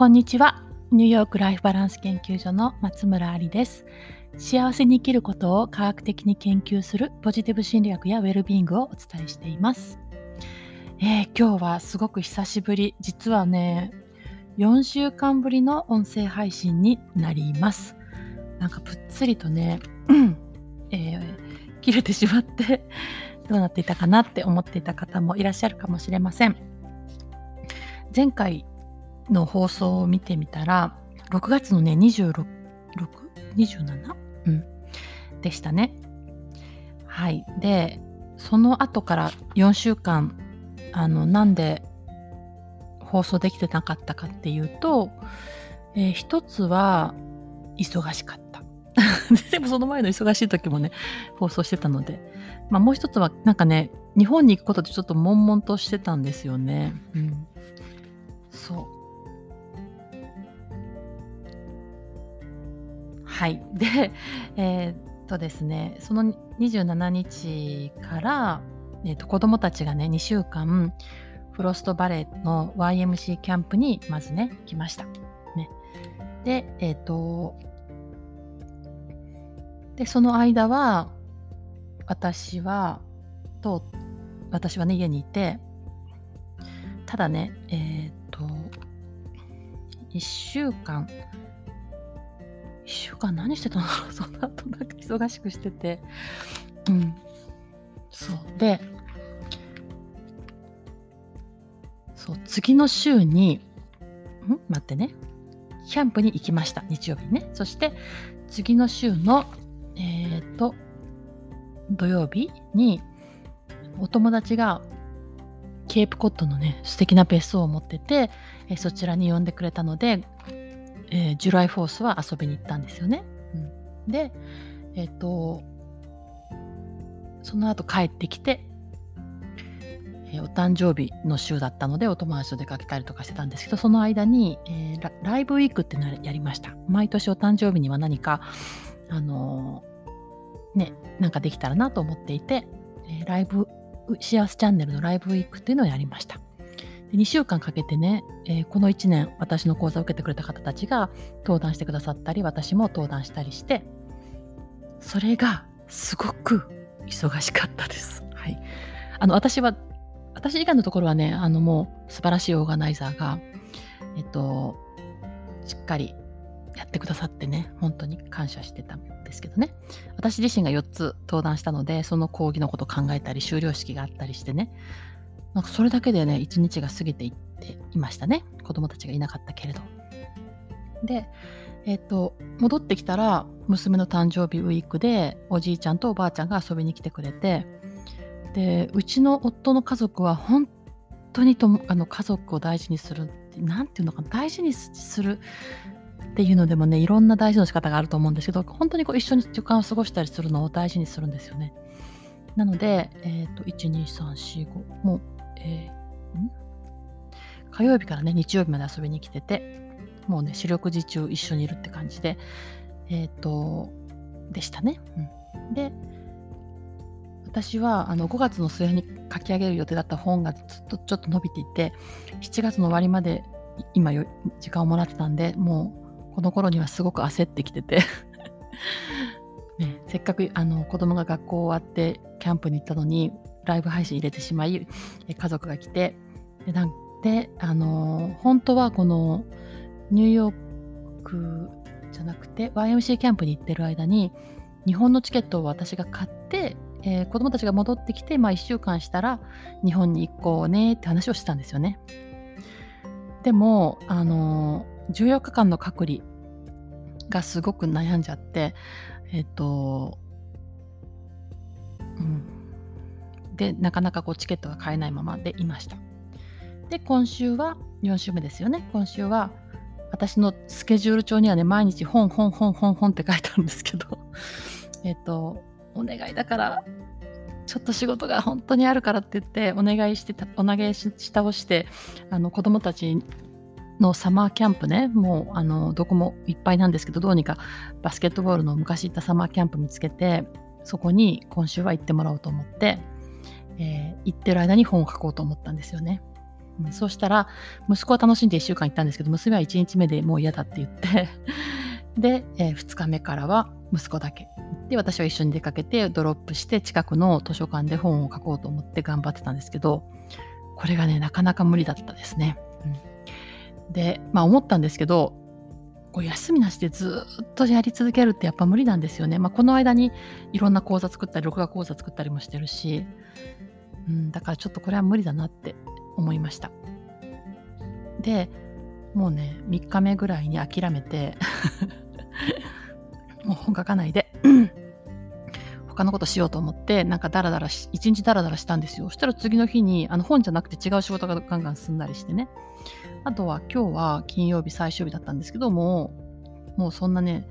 こんにちは。ニューヨークライフバランス研究所の松村ありです。幸せに生きることを科学的に研究するポジティブ心理学やウェルビーイングをお伝えしています。えー、今日はすごく久しぶり、実はね、4週間ぶりの音声配信になります。なんかぷっつりとね、えー、切れてしまってどうなっていたかなって思っていた方もいらっしゃるかもしれません。前回の放送を見てみたら、6月のね、26、27? うん。でしたね。はい。で、その後から4週間、あの、なんで放送できてなかったかっていうと、えー、一つは、忙しかった。でもその前の忙しい時もね、放送してたので、まあもう一つは、なんかね、日本に行くことでちょっと悶々としてたんですよね。うん。そう。はい。で、えー、っとですね、その27日から、えー、っと子供たちがね、2週間、フロストバレーの YMC キャンプにまずね、来ました。ね、で、えー、っと、で、その間は、私は、と、私はね、家にいて、ただね、えっと、1週間、週間何してたの？その後なんか忙しくしてて。うん。そう。でそう次の週にん？待ってね。キャンプに行きました日曜日にね。そして次の週のえっ、ー、と土曜日にお友達がケープコットのね素敵な別荘を持ってて、えそちらに呼んでくれたのでえー、ジュライフォースは遊びに行ったんですよね。うん、で、えっ、ー、と、その後帰ってきて、えー、お誕生日の週だったのでお友達と出かけたりとかしてたんですけど、その間に、えー、ライブウィークってのやりました。毎年お誕生日には何か、あのね、なんかできたらなと思っていて、えライブ、幸せチャンネルのライブウィークっていうのをやりました。2週間かけてね、えー、この1年私の講座を受けてくれた方たちが登壇してくださったり私も登壇したりしてそれがすごく忙しかったです。はい、あの私は私以外のところはねあのもう素晴らしいオーガナイザーが、えっと、しっかりやってくださってね本当に感謝してたんですけどね。私自身が4つ登壇したのでその講義のことを考えたり修了式があったりしてね。なんかそれだけでね、一日が過ぎていっていましたね。子供たちがいなかったけれど。で、えっ、ー、と、戻ってきたら、娘の誕生日ウィークで、おじいちゃんとおばあちゃんが遊びに来てくれて、で、うちの夫の家族は本当にとあの家族を大事にするって、なんていうのかな、大事にするっていうのでもね、いろんな大事の仕方があると思うんですけど、本当にこう一緒に時間を過ごしたりするのを大事にするんですよね。なので、えっ、ー、と、1、2、3、4、5、もうえー、火曜日からね、日曜日まで遊びに来てて、もうね、四六時中一緒にいるって感じで、えっ、ー、と、でしたね。うん、で、私はあの5月の末に書き上げる予定だった本がずっとちょっと伸びていて、7月の終わりまで今よ時間をもらってたんで、もうこの頃にはすごく焦ってきてて。ね、せっかくあの子供が学校終わってキャンプに行ったのにライブ配信入れてしまい、家族が来て、で、なんで、あの、本当はこのニューヨークじゃなくて YMC キャンプに行ってる間に、日本のチケットを私が買って、えー、子供たちが戻ってきて、まあ1週間したら日本に行こうねって話をしたんですよね。でも、あの、14日間の隔離がすごく悩んじゃって、えっ、と、でなかなかこうチケットが買えないままでいました。で今週は4週目ですよね。今週は私のスケジュール帳にはね毎日本本本本本って書いてあるんですけど えっとお願いだからちょっと仕事が本当にあるからって言ってお願いしてお願いしたをしてあの子供たちのサマーキャンプねもうあのどこもいっぱいなんですけどどうにかバスケットボールの昔行ったサマーキャンプ見つけてそこに今週は行ってもらおうと思ってえー、行ってる間に本を書こうと思ったんですよね。うんそうしたら、息子は楽しんで1週間行ったんですけど、娘は1日目でもう嫌だって言って、で、え2日目からは息子だけ。で、私は一緒に出かけて、ドロップして、近くの図書館で本を書こうと思って頑張ってたんですけど、これがね、なかなか無理だったですね。うんで、まあ思ったんですけど、こう休みなしでずっとやり続けるってやっぱ無理なんですよね。まあ、この間にいろんな講座作ったり、録画講座作ったりもしてるし、うん、だからちょっとこれは無理だなって思いました。で、もうね、3日目ぐらいに諦めて、もう本書かないで、他のことしようと思って、なんかダラダラし、一日ダラダラしたんですよ。そしたら次の日に、あの本じゃなくて違う仕事がガンガン進んだりしてね。あとは今日は金曜日最終日だったんですけども、もうそんなね、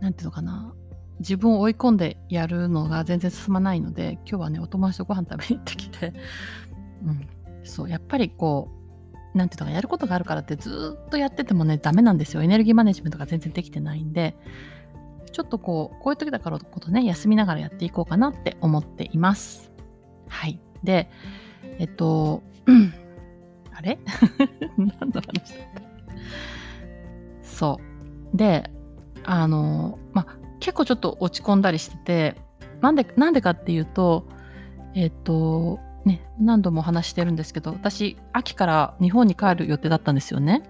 なんていうのかな、自分を追い込んでやるのが全然進まないので、今日はね、お友達とご飯食べに行ってきて、うん、そう、やっぱりこう、なんていうのか、やることがあるからってずっとやっててもね、ダメなんですよ。エネルギーマネジメントが全然できてないんで、ちょっとこう、こういう時だからことね、休みながらやっていこうかなって思っています。はい。で、えっと、あれ？何の話だった？そう。で、あの、まあ、結構ちょっと落ち込んだりしてて、なんで、なんでかっていうと、えっと、ね、何度も話してるんですけど、私、秋から日本に帰る予定だったんですよね。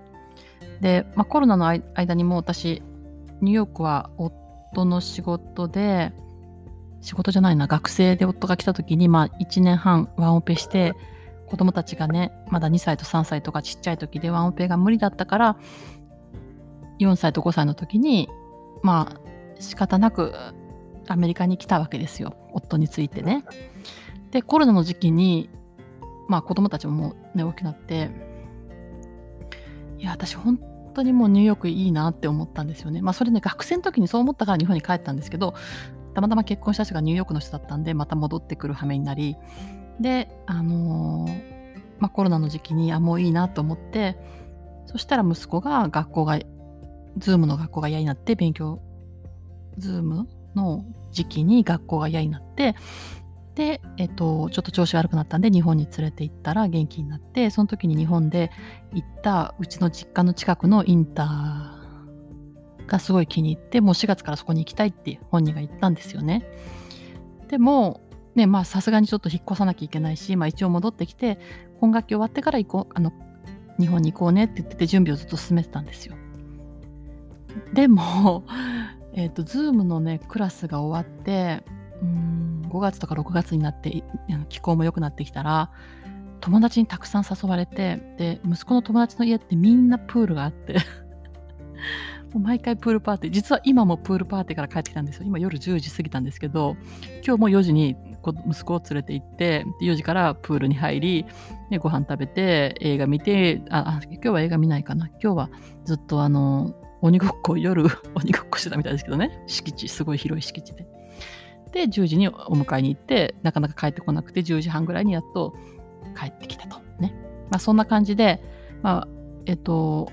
で、まあ、コロナの間にも私、ニューヨークは夫の仕事で、仕事じゃないな、学生で夫が来た時に、まあ、1年半ワンオペして、子供たちがね、まだ2歳と3歳とかちっちゃい時でワンオペが無理だったから、4歳と5歳の時に、まあ、仕方なくアメリカに来たわけですよ。夫についてね。で、コロナの時期に、まあ子供たちももうね、大きくなって、いや、私本当にもうニューヨークいいなって思ったんですよね。まあそれね、学生の時にそう思ったから日本に帰ったんですけど、たまたま結婚した人がニューヨークの人だったんで、また戻ってくる羽目になり、で、あのーまあコロナの時期に、あ、もういいなと思って、そしたら息子が学校が、ズームの学校が嫌になって勉強、ズームの時期に学校が嫌になって、で、えっと、ちょっと調子悪くなったんで日本に連れて行ったら元気になって、その時に日本で行ったうちの実家の近くのインターがすごい気に入って、もう4月からそこに行きたいって本人が言ったんですよね。でも、ね、まあさすがにちょっと引っ越さなきゃいけないし、まあ一応戻ってきて、今学期終わってから行こう、あの、日本に行こうねって言ってて準備をずっと進めてたんですよ。でも、えっ、と、ズームのね、クラスが終わって、うん、5月とか6月になって、気候も良くなってきたら、友達にたくさん誘われて、で、息子の友達の家ってみんなプールがあって、もう毎回プールパーティー、実は今もプールパーティーから帰ってきたんですよ。今夜10時過ぎたんですけど、今日も4時に息子を連れて行って、4時からプールに入り、でご飯食べて、映画見て、あ、あ今日は映画見ないかな。今日はずっとあの、鬼ごっこ、夜鬼ごっこしてたみたいですけどね。敷地、すごい広い敷地で。で、10時にお迎えに行って、なかなか帰ってこなくて、10時半ぐらいにやっと帰ってきたと。ね。まあそんな感じで、まあ、えっと、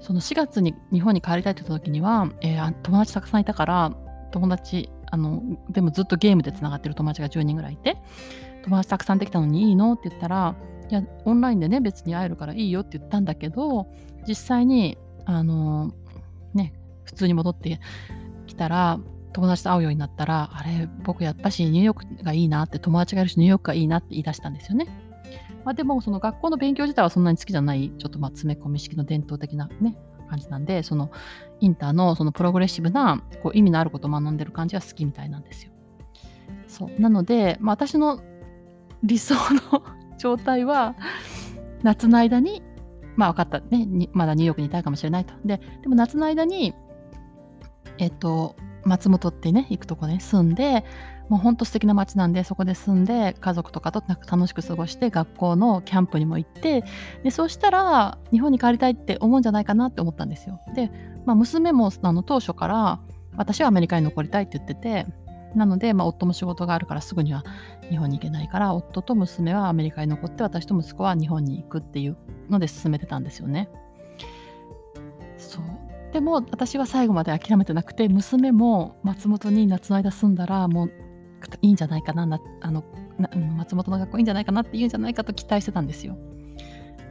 その4月に日本に帰りたいって言った時には、えー友達たくさんいたから、友達、あの、でもずっとゲームでつながってる友達が10人ぐらいいて、友達たくさんできたのにいいのって言ったら、いや、オンラインでね、別に会えるからいいよって言ったんだけど、実際に、あの、ね、普通に戻ってきたら、友達と会うようになったら、あれ、僕やっぱしニューヨークがいいなって、友達がいるしニューヨークがいいなって言い出したんですよね。まあ、でも、その学校の勉強自体はそんなに好きじゃない、ちょっとまあ詰め込み式の伝統的なね、感じなんで、そのインターのそのプログレッシブなこう意味のあることを学んでる感じは好きみたいなんですよ。そう。なので、まあ、私の理想の 状態は、夏の間に、まあ分かったね、にまだニューヨークにいたいかもしれないと。で、でも夏の間に、えっと、松本ってね、行くとこね、住んで、もうほんと素敵な街なんで、そこで住んで、家族とかと楽しく過ごして、学校のキャンプにも行って、で、そうしたら、日本に帰りたいって思うんじゃないかなって思ったんですよ。で、まあ、娘もあの当初から、私はアメリカに残りたいって言ってて、なので、まあ、夫も仕事があるからすぐには日本に行けないから、夫と娘はアメリカに残って、私と息子は日本に行くっていうので進めてたんですよね。そう。でも私は最後まで諦めてなくて娘も松本に夏の間住んだらもういいんじゃないかななあの松本の学校いいんじゃないかなって言うんじゃないかと期待してたんですよ。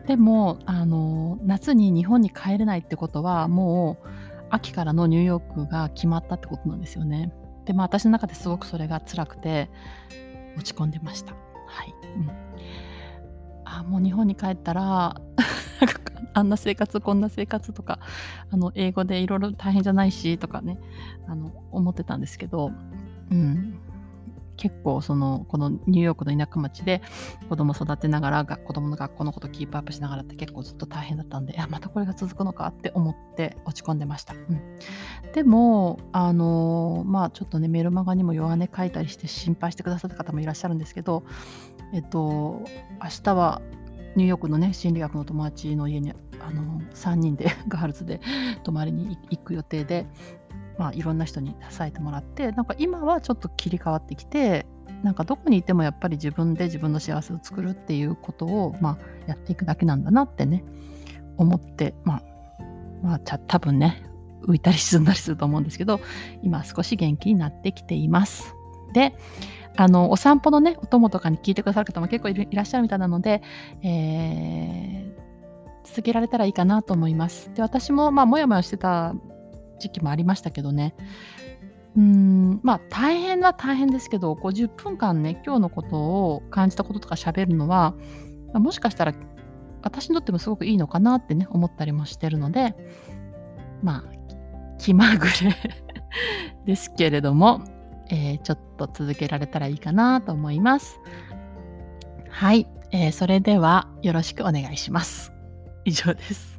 でもあの夏に日本に帰れないってことはもう秋からのニューヨークが決まったってことなんですよね。でまあ私の中ですごくそれが辛くて落ち込んでました。はい、うん、あもう日本に帰ったら あんな生活こんな生活とかあの英語でいろいろ大変じゃないしとかねあの思ってたんですけど、うん、結構そのこのニューヨークの田舎町で子供育てながら子供の学校のことキープアップしながらって結構ずっと大変だったんでまたこれが続くのかって思って落ち込んでました、うん、でもあのまあちょっとねメルマガにも弱音書いたりして心配してくださった方もいらっしゃるんですけどえっと明日はニューヨークのね心理学の友達の家にあの3人で ガールズで泊まりに行く予定でまあ、いろんな人に支えてもらってなんか今はちょっと切り替わってきてなんかどこにいてもやっぱり自分で自分の幸せを作るっていうことを、まあ、やっていくだけなんだなってね思ってまあまあ多分ね浮いたり沈んだりすると思うんですけど今少し元気になってきています。であのお散歩のねお供とかに聞いてくださる方も結構いらっしゃるみたいなので、えー、続けられたらいいかなと思います。で私もまあもやもやしてた時期もありましたけどね。うんまあ大変は大変ですけどこう10分間ね今日のことを感じたこととか喋るのは、もしかしたら私にとってもすごくいいのかなってね思ったりもしてるのでまあ気まぐれ ですけれども、えー、ちょっと続けられたらいいかなと思います。はい、えー、それではよろしくお願いします。以上です。